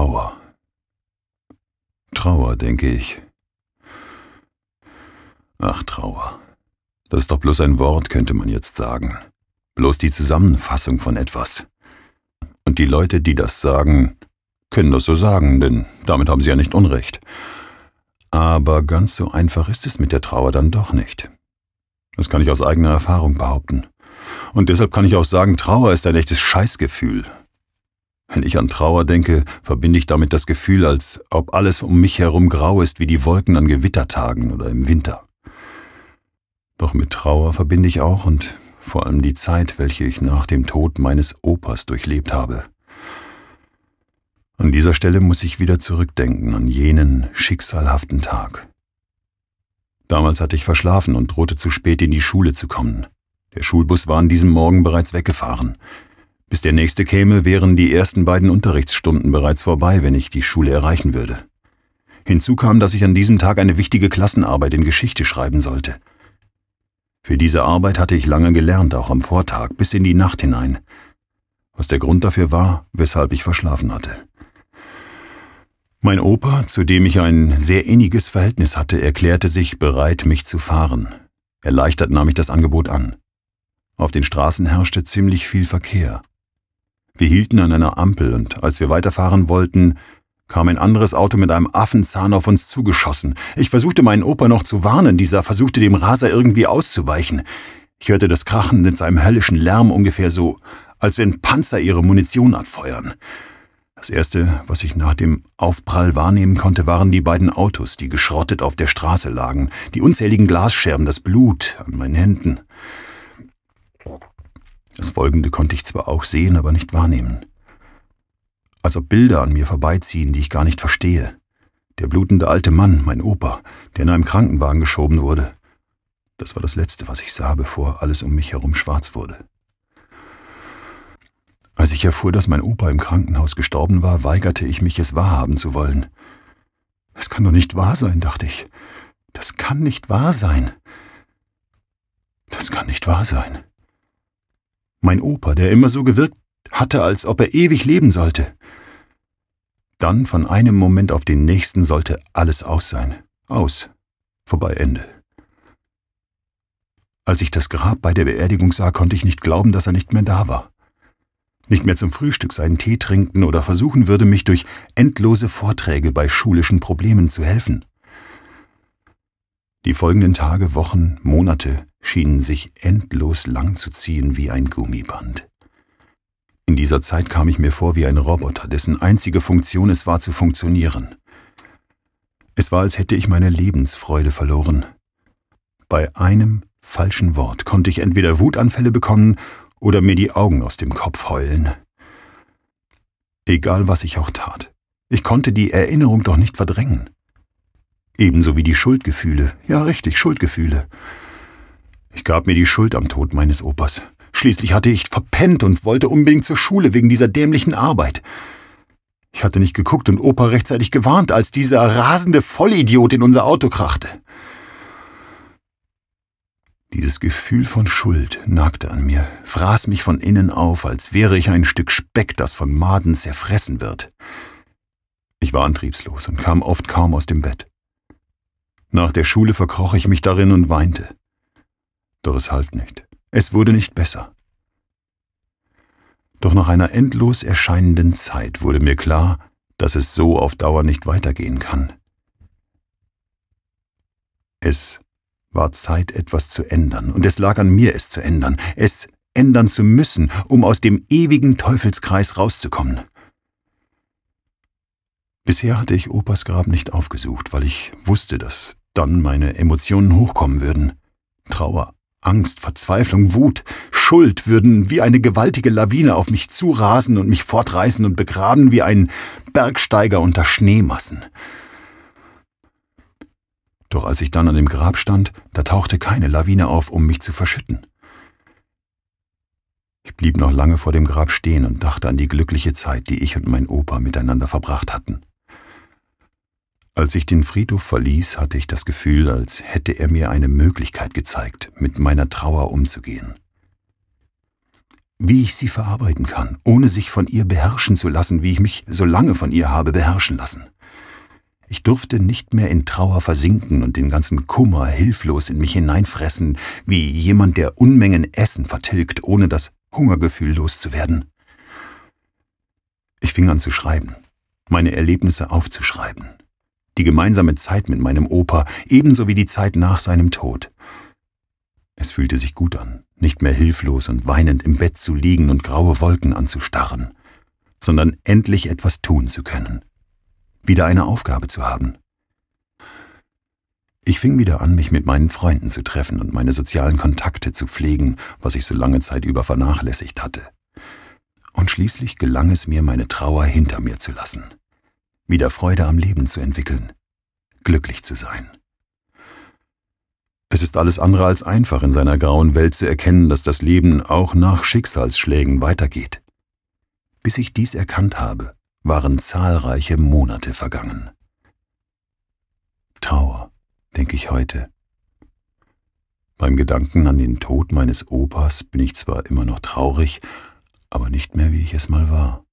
Trauer. Trauer, denke ich. Ach, Trauer. Das ist doch bloß ein Wort, könnte man jetzt sagen. Bloß die Zusammenfassung von etwas. Und die Leute, die das sagen, können das so sagen, denn damit haben sie ja nicht Unrecht. Aber ganz so einfach ist es mit der Trauer dann doch nicht. Das kann ich aus eigener Erfahrung behaupten. Und deshalb kann ich auch sagen, Trauer ist ein echtes Scheißgefühl. Wenn ich an Trauer denke, verbinde ich damit das Gefühl, als ob alles um mich herum grau ist wie die Wolken an Gewittertagen oder im Winter. Doch mit Trauer verbinde ich auch und vor allem die Zeit, welche ich nach dem Tod meines Opas durchlebt habe. An dieser Stelle muss ich wieder zurückdenken an jenen schicksalhaften Tag. Damals hatte ich verschlafen und drohte zu spät in die Schule zu kommen. Der Schulbus war an diesem Morgen bereits weggefahren. Bis der nächste käme, wären die ersten beiden Unterrichtsstunden bereits vorbei, wenn ich die Schule erreichen würde. Hinzu kam, dass ich an diesem Tag eine wichtige Klassenarbeit in Geschichte schreiben sollte. Für diese Arbeit hatte ich lange gelernt, auch am Vortag, bis in die Nacht hinein. Was der Grund dafür war, weshalb ich verschlafen hatte. Mein Opa, zu dem ich ein sehr inniges Verhältnis hatte, erklärte sich bereit, mich zu fahren. Erleichtert nahm ich das Angebot an. Auf den Straßen herrschte ziemlich viel Verkehr. Wir hielten an einer Ampel und als wir weiterfahren wollten, kam ein anderes Auto mit einem Affenzahn auf uns zugeschossen. Ich versuchte meinen Opa noch zu warnen, dieser versuchte dem Raser irgendwie auszuweichen. Ich hörte das Krachen mit seinem höllischen Lärm ungefähr so, als wenn Panzer ihre Munition abfeuern. Das erste, was ich nach dem Aufprall wahrnehmen konnte, waren die beiden Autos, die geschrottet auf der Straße lagen, die unzähligen Glasscherben, das Blut an meinen Händen. Das Folgende konnte ich zwar auch sehen, aber nicht wahrnehmen. Als ob Bilder an mir vorbeiziehen, die ich gar nicht verstehe. Der blutende alte Mann, mein Opa, der in einem Krankenwagen geschoben wurde. Das war das Letzte, was ich sah, bevor alles um mich herum schwarz wurde. Als ich erfuhr, dass mein Opa im Krankenhaus gestorben war, weigerte ich mich, es wahrhaben zu wollen. Es kann doch nicht wahr sein, dachte ich. Das kann nicht wahr sein. Das kann nicht wahr sein. Mein Opa, der immer so gewirkt hatte, als ob er ewig leben sollte. Dann von einem Moment auf den nächsten sollte alles aus sein. Aus. Vorbei Ende. Als ich das Grab bei der Beerdigung sah, konnte ich nicht glauben, dass er nicht mehr da war nicht mehr zum Frühstück seinen Tee trinken oder versuchen würde, mich durch endlose Vorträge bei schulischen Problemen zu helfen. Die folgenden Tage, Wochen, Monate schienen sich endlos lang zu ziehen wie ein Gummiband. In dieser Zeit kam ich mir vor wie ein Roboter, dessen einzige Funktion es war zu funktionieren. Es war, als hätte ich meine Lebensfreude verloren. Bei einem falschen Wort konnte ich entweder Wutanfälle bekommen oder mir die Augen aus dem Kopf heulen. Egal was ich auch tat, ich konnte die Erinnerung doch nicht verdrängen. Ebenso wie die Schuldgefühle, ja richtig, Schuldgefühle. Ich gab mir die Schuld am Tod meines Opas. Schließlich hatte ich verpennt und wollte unbedingt zur Schule wegen dieser dämlichen Arbeit. Ich hatte nicht geguckt und Opa rechtzeitig gewarnt, als dieser rasende Vollidiot in unser Auto krachte. Dieses Gefühl von Schuld nagte an mir, fraß mich von innen auf, als wäre ich ein Stück Speck, das von Maden zerfressen wird. Ich war antriebslos und kam oft kaum aus dem Bett. Nach der Schule verkroch ich mich darin und weinte. Doch es half nicht. Es wurde nicht besser. Doch nach einer endlos erscheinenden Zeit wurde mir klar, dass es so auf Dauer nicht weitergehen kann. Es war Zeit, etwas zu ändern, und es lag an mir, es zu ändern, es ändern zu müssen, um aus dem ewigen Teufelskreis rauszukommen. Bisher hatte ich Opas Grab nicht aufgesucht, weil ich wusste, dass dann meine Emotionen hochkommen würden. Trauer, Angst, Verzweiflung, Wut, Schuld würden wie eine gewaltige Lawine auf mich zurasen und mich fortreißen und begraben wie ein Bergsteiger unter Schneemassen. Doch als ich dann an dem Grab stand, da tauchte keine Lawine auf, um mich zu verschütten. Ich blieb noch lange vor dem Grab stehen und dachte an die glückliche Zeit, die ich und mein Opa miteinander verbracht hatten. Als ich den Friedhof verließ, hatte ich das Gefühl, als hätte er mir eine Möglichkeit gezeigt, mit meiner Trauer umzugehen. wie ich sie verarbeiten kann, ohne sich von ihr beherrschen zu lassen, wie ich mich so lange von ihr habe beherrschen lassen. Ich durfte nicht mehr in Trauer versinken und den ganzen Kummer hilflos in mich hineinfressen, wie jemand, der Unmengen Essen vertilgt, ohne das Hungergefühl loszuwerden. Ich fing an zu schreiben, meine Erlebnisse aufzuschreiben. Die gemeinsame Zeit mit meinem Opa, ebenso wie die Zeit nach seinem Tod. Es fühlte sich gut an, nicht mehr hilflos und weinend im Bett zu liegen und graue Wolken anzustarren, sondern endlich etwas tun zu können, wieder eine Aufgabe zu haben. Ich fing wieder an, mich mit meinen Freunden zu treffen und meine sozialen Kontakte zu pflegen, was ich so lange Zeit über vernachlässigt hatte. Und schließlich gelang es mir, meine Trauer hinter mir zu lassen, wieder Freude am Leben zu entwickeln, glücklich zu sein. Es ist alles andere als einfach in seiner grauen Welt zu erkennen, dass das Leben auch nach Schicksalsschlägen weitergeht. Bis ich dies erkannt habe, waren zahlreiche Monate vergangen. Trauer, denke ich heute. Beim Gedanken an den Tod meines Opas bin ich zwar immer noch traurig, aber nicht mehr wie ich es mal war.